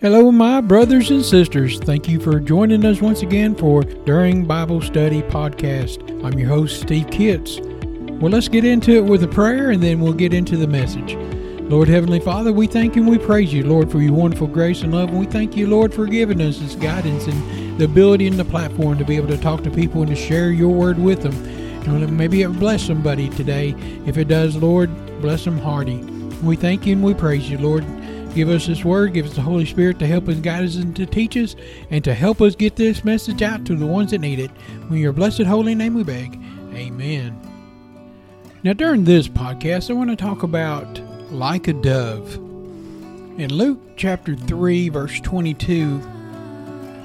Hello, my brothers and sisters. Thank you for joining us once again for During Bible Study Podcast. I'm your host, Steve Kitts. Well, let's get into it with a prayer and then we'll get into the message. Lord Heavenly Father, we thank you and we praise you, Lord, for your wonderful grace and love. And we thank you, Lord, for giving us this guidance and the ability and the platform to be able to talk to people and to share your word with them. And maybe it will bless somebody today. If it does, Lord, bless them hearty. We thank you and we praise you, Lord. Give us this word. Give us the Holy Spirit to help us, guide us, and to teach us, and to help us get this message out to the ones that need it. In your blessed holy name we beg. Amen. Now, during this podcast, I want to talk about like a dove. In Luke chapter 3, verse 22,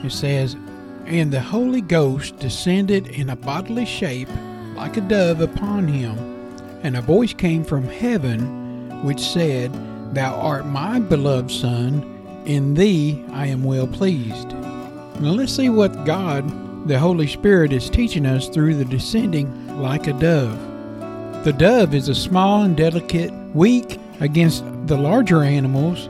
it says, And the Holy Ghost descended in a bodily shape like a dove upon him, and a voice came from heaven which said, Thou art my beloved Son, in thee I am well pleased. Now let's see what God, the Holy Spirit, is teaching us through the descending like a dove. The dove is a small and delicate, weak against the larger animals,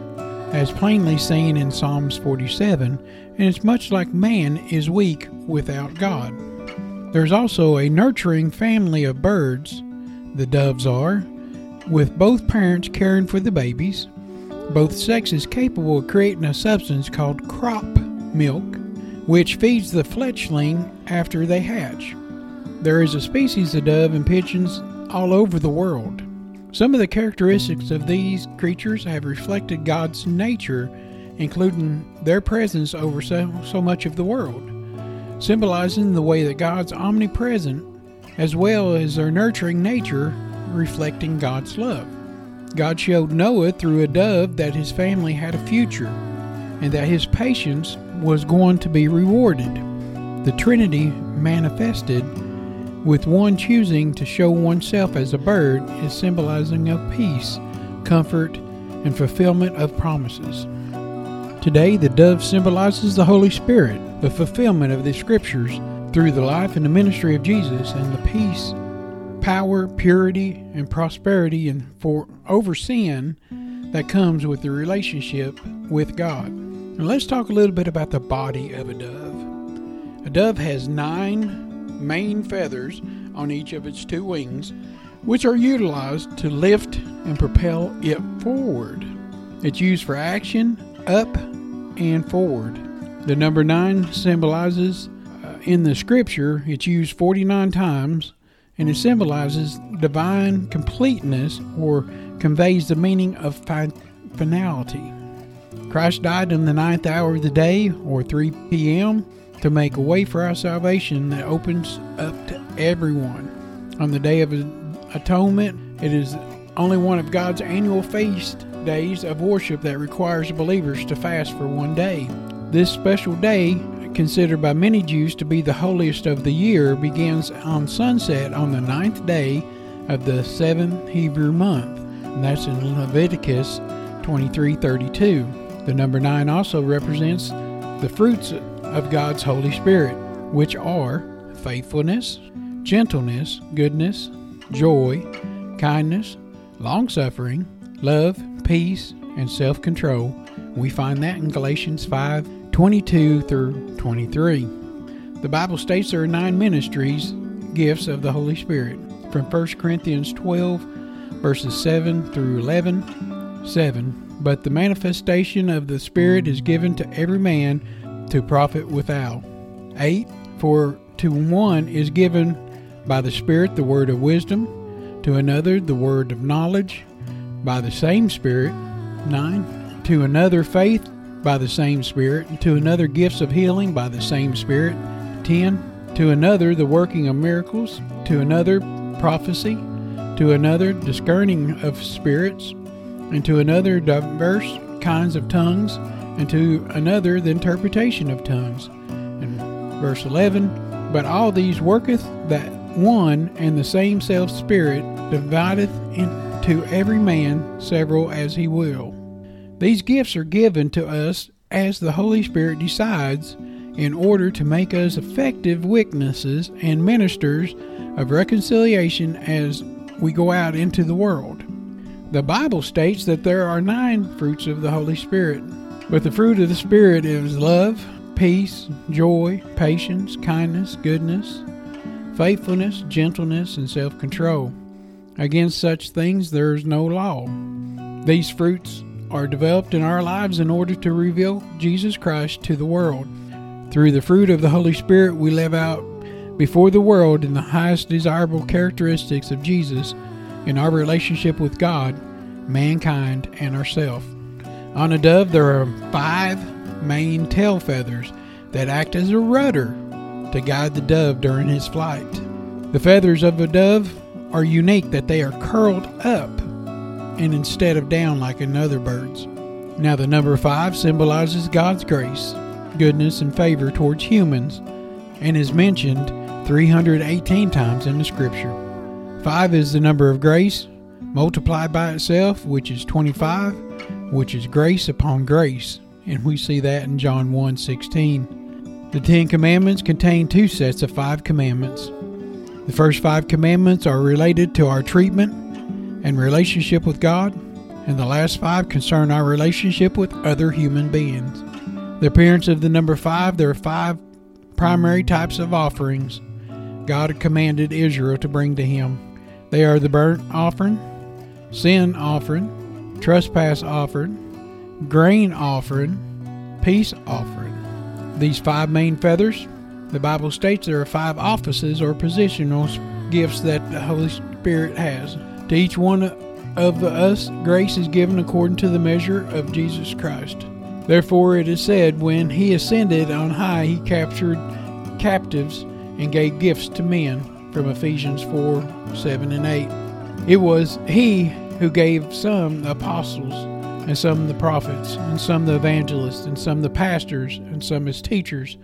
as plainly seen in Psalms 47, and it's much like man is weak without God. There's also a nurturing family of birds, the doves are, with both parents caring for the babies. Both sexes capable of creating a substance called crop milk, which feeds the fledgling after they hatch. There is a species of dove and pigeons all over the world. Some of the characteristics of these creatures have reflected God's nature, including their presence over so, so much of the world, symbolizing the way that God's omnipresent, as well as their nurturing nature, reflecting God's love. God showed Noah through a dove that his family had a future and that his patience was going to be rewarded. The Trinity manifested with one choosing to show oneself as a bird is symbolizing of peace, comfort, and fulfillment of promises. Today, the dove symbolizes the Holy Spirit, the fulfillment of the Scriptures through the life and the ministry of Jesus, and the peace power, purity, and prosperity and for over sin that comes with the relationship with God. Now let's talk a little bit about the body of a dove. A dove has nine main feathers on each of its two wings, which are utilized to lift and propel it forward. It's used for action up and forward. The number nine symbolizes uh, in the scripture, it's used 49 times and it symbolizes divine completeness or conveys the meaning of finality. Christ died in the ninth hour of the day, or 3 p.m., to make a way for our salvation that opens up to everyone. On the Day of Atonement, it is only one of God's annual feast days of worship that requires believers to fast for one day. This special day considered by many Jews to be the holiest of the year, begins on sunset on the ninth day of the seventh Hebrew month. And that's in Leviticus 23:32. The number 9 also represents the fruits of God's Holy Spirit, which are faithfulness, gentleness, goodness, joy, kindness, long-suffering, love, peace, and self-control. We find that in Galatians 5 22 through 23. The Bible states there are nine ministries, gifts of the Holy Spirit. From 1 Corinthians 12, verses 7 through 11, 7. But the manifestation of the Spirit is given to every man to profit without. 8. For to one is given by the Spirit the word of wisdom, to another the word of knowledge by the same Spirit. 9. To another faith by the same Spirit, to another gifts of healing by the same Spirit, 10. To another the working of miracles, to another prophecy, to another discerning of spirits, and to another diverse kinds of tongues, and to another the interpretation of tongues. And verse 11, But all these worketh that one and the same self Spirit divideth into every man several as he will. These gifts are given to us as the Holy Spirit decides in order to make us effective witnesses and ministers of reconciliation as we go out into the world. The Bible states that there are nine fruits of the Holy Spirit, But the fruit of the Spirit is love, peace, joy, patience, kindness, goodness, faithfulness, gentleness, and self control. Against such things there is no law. These fruits are developed in our lives in order to reveal Jesus Christ to the world. Through the fruit of the Holy Spirit, we live out before the world in the highest desirable characteristics of Jesus in our relationship with God, mankind, and ourselves. On a dove, there are five main tail feathers that act as a rudder to guide the dove during his flight. The feathers of a dove are unique that they are curled up and instead of down like in other birds. Now, the number five symbolizes God's grace, goodness, and favor towards humans and is mentioned 318 times in the scripture. Five is the number of grace multiplied by itself, which is 25, which is grace upon grace. And we see that in John 1 16. The Ten Commandments contain two sets of five commandments. The first five commandments are related to our treatment and relationship with God, and the last five concern our relationship with other human beings. The appearance of the number five, there are five primary types of offerings God commanded Israel to bring to Him. They are the burnt offering, sin offering, trespass offering, grain offering, peace offering. These five main feathers, the Bible states there are five offices or positional gifts that the Holy Spirit has. To each one of us, grace is given according to the measure of Jesus Christ. Therefore, it is said, when he ascended on high, he captured captives and gave gifts to men. From Ephesians 4 7 and 8. It was he who gave some the apostles, and some the prophets, and some the evangelists, and some the pastors, and some as teachers,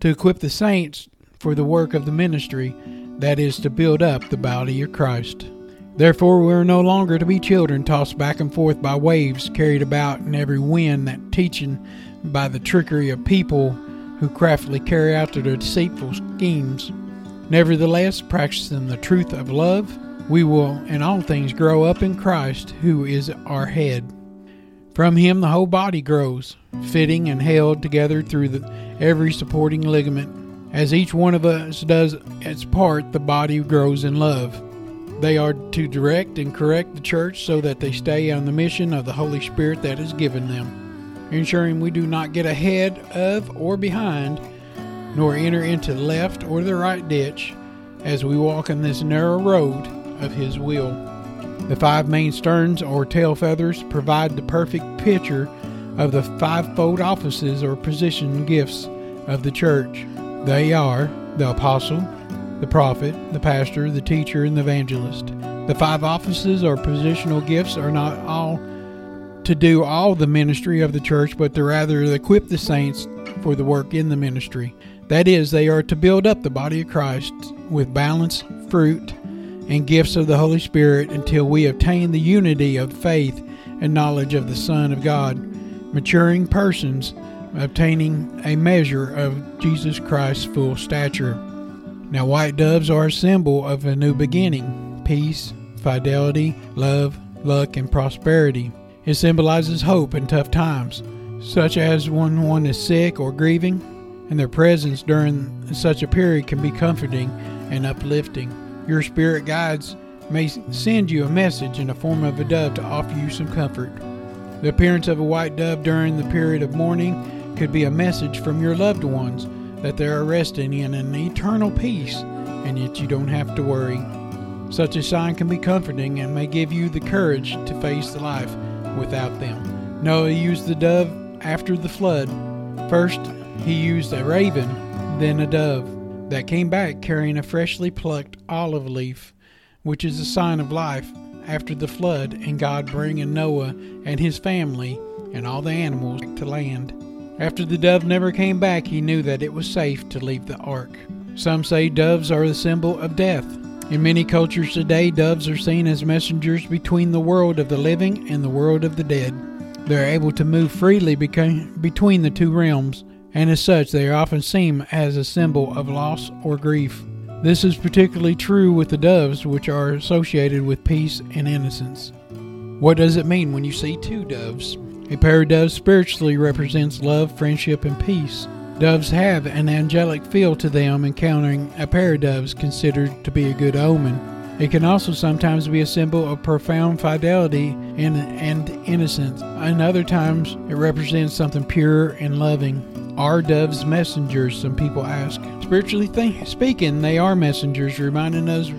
to equip the saints for the work of the ministry, that is, to build up the body of Christ. Therefore, we are no longer to be children tossed back and forth by waves, carried about in every wind, that teaching by the trickery of people who craftily carry out their deceitful schemes. Nevertheless, practicing the truth of love, we will in all things grow up in Christ, who is our head. From him the whole body grows, fitting and held together through the, every supporting ligament. As each one of us does its part, the body grows in love. They are to direct and correct the church so that they stay on the mission of the Holy Spirit that is given them, ensuring we do not get ahead of or behind, nor enter into the left or the right ditch as we walk in this narrow road of His will. The five main sterns or tail feathers provide the perfect picture of the fivefold offices or position gifts of the church. They are the apostle, the prophet, the pastor, the teacher, and the evangelist. The five offices or positional gifts are not all to do all the ministry of the church, but to rather equip the saints for the work in the ministry. That is, they are to build up the body of Christ with balance, fruit, and gifts of the Holy Spirit until we attain the unity of faith and knowledge of the Son of God, maturing persons obtaining a measure of Jesus Christ's full stature. Now, white doves are a symbol of a new beginning peace, fidelity, love, luck, and prosperity. It symbolizes hope in tough times, such as when one is sick or grieving, and their presence during such a period can be comforting and uplifting. Your spirit guides may send you a message in the form of a dove to offer you some comfort. The appearance of a white dove during the period of mourning could be a message from your loved ones that they are resting in an eternal peace, and yet you don't have to worry. Such a sign can be comforting and may give you the courage to face life without them. Noah used the dove after the flood. First, he used a raven, then a dove that came back carrying a freshly plucked olive leaf, which is a sign of life after the flood and God bringing Noah and his family and all the animals to land. After the dove never came back, he knew that it was safe to leave the ark. Some say doves are the symbol of death. In many cultures today, doves are seen as messengers between the world of the living and the world of the dead. They are able to move freely between the two realms, and as such, they are often seen as a symbol of loss or grief. This is particularly true with the doves, which are associated with peace and innocence. What does it mean when you see two doves? A pair of doves spiritually represents love, friendship, and peace. Doves have an angelic feel to them, encountering a pair of doves considered to be a good omen. It can also sometimes be a symbol of profound fidelity and, and innocence, and other times it represents something pure and loving. Are doves messengers? Some people ask. Spiritually think, speaking, they are messengers, reminding us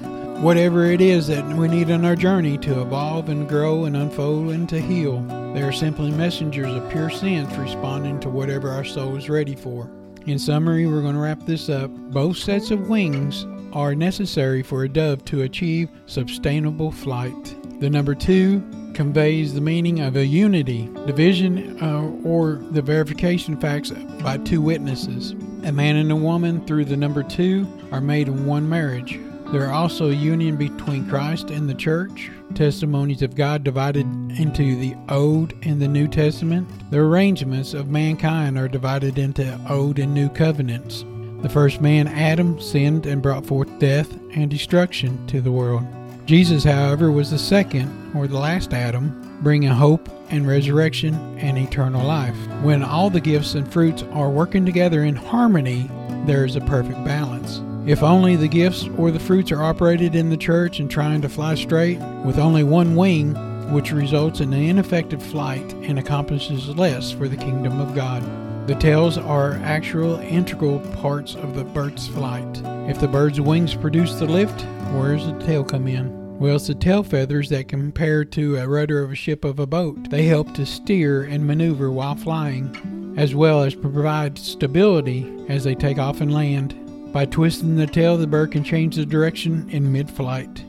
whatever it is that we need on our journey to evolve and grow and unfold and to heal. They are simply messengers of pure sense responding to whatever our soul is ready for. In summary, we're going to wrap this up. Both sets of wings are necessary for a dove to achieve sustainable flight. The number two conveys the meaning of a unity, division, uh, or the verification facts by two witnesses. A man and a woman through the number two are made in one marriage. There are also union between Christ and the church, testimonies of God divided into the Old and the New Testament. The arrangements of mankind are divided into Old and New covenants. The first man, Adam, sinned and brought forth death and destruction to the world. Jesus, however, was the second, or the last Adam, bringing hope and resurrection and eternal life. When all the gifts and fruits are working together in harmony, there is a perfect balance. If only the gifts or the fruits are operated in the church and trying to fly straight with only one wing, which results in an ineffective flight and accomplishes less for the kingdom of God. The tails are actual integral parts of the bird's flight. If the bird's wings produce the lift, where does the tail come in? Well, it's the tail feathers that compare to a rudder of a ship of a boat. They help to steer and maneuver while flying, as well as provide stability as they take off and land. By twisting the tail, the bird can change the direction in mid flight.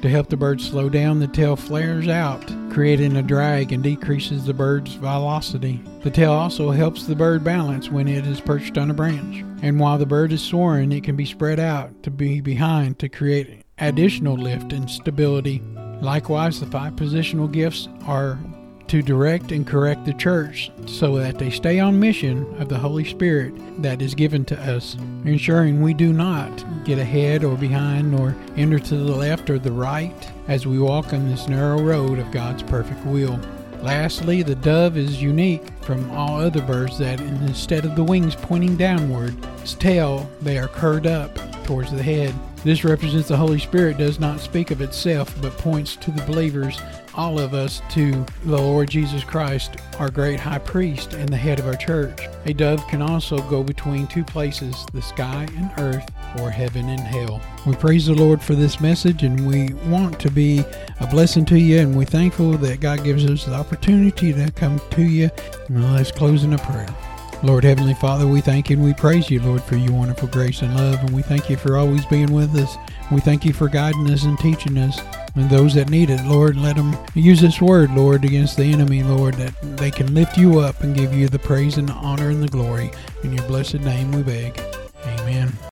To help the bird slow down, the tail flares out, creating a drag and decreases the bird's velocity. The tail also helps the bird balance when it is perched on a branch. And while the bird is soaring, it can be spread out to be behind to create additional lift and stability. Likewise, the five positional gifts are to direct and correct the church so that they stay on mission of the Holy Spirit that is given to us, ensuring we do not get ahead or behind nor enter to the left or the right as we walk on this narrow road of God's perfect will. Lastly, the dove is unique from all other birds that instead of the wings pointing downward, its tail they are curved up towards the head. This represents the Holy Spirit does not speak of itself but points to the believers all of us to the Lord Jesus Christ, our great high priest and the head of our church. A dove can also go between two places, the sky and earth, or heaven and hell. We praise the Lord for this message and we want to be a blessing to you and we're thankful that God gives us the opportunity to come to you. let's close in a prayer. Lord Heavenly Father, we thank you and we praise you, Lord, for your wonderful grace and love. And we thank you for always being with us. We thank you for guiding us and teaching us and those that need it, Lord, let them use this word, Lord, against the enemy, Lord, that they can lift you up and give you the praise and the honor and the glory. In your blessed name we beg. Amen.